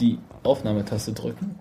die Aufnahmetaste drücken.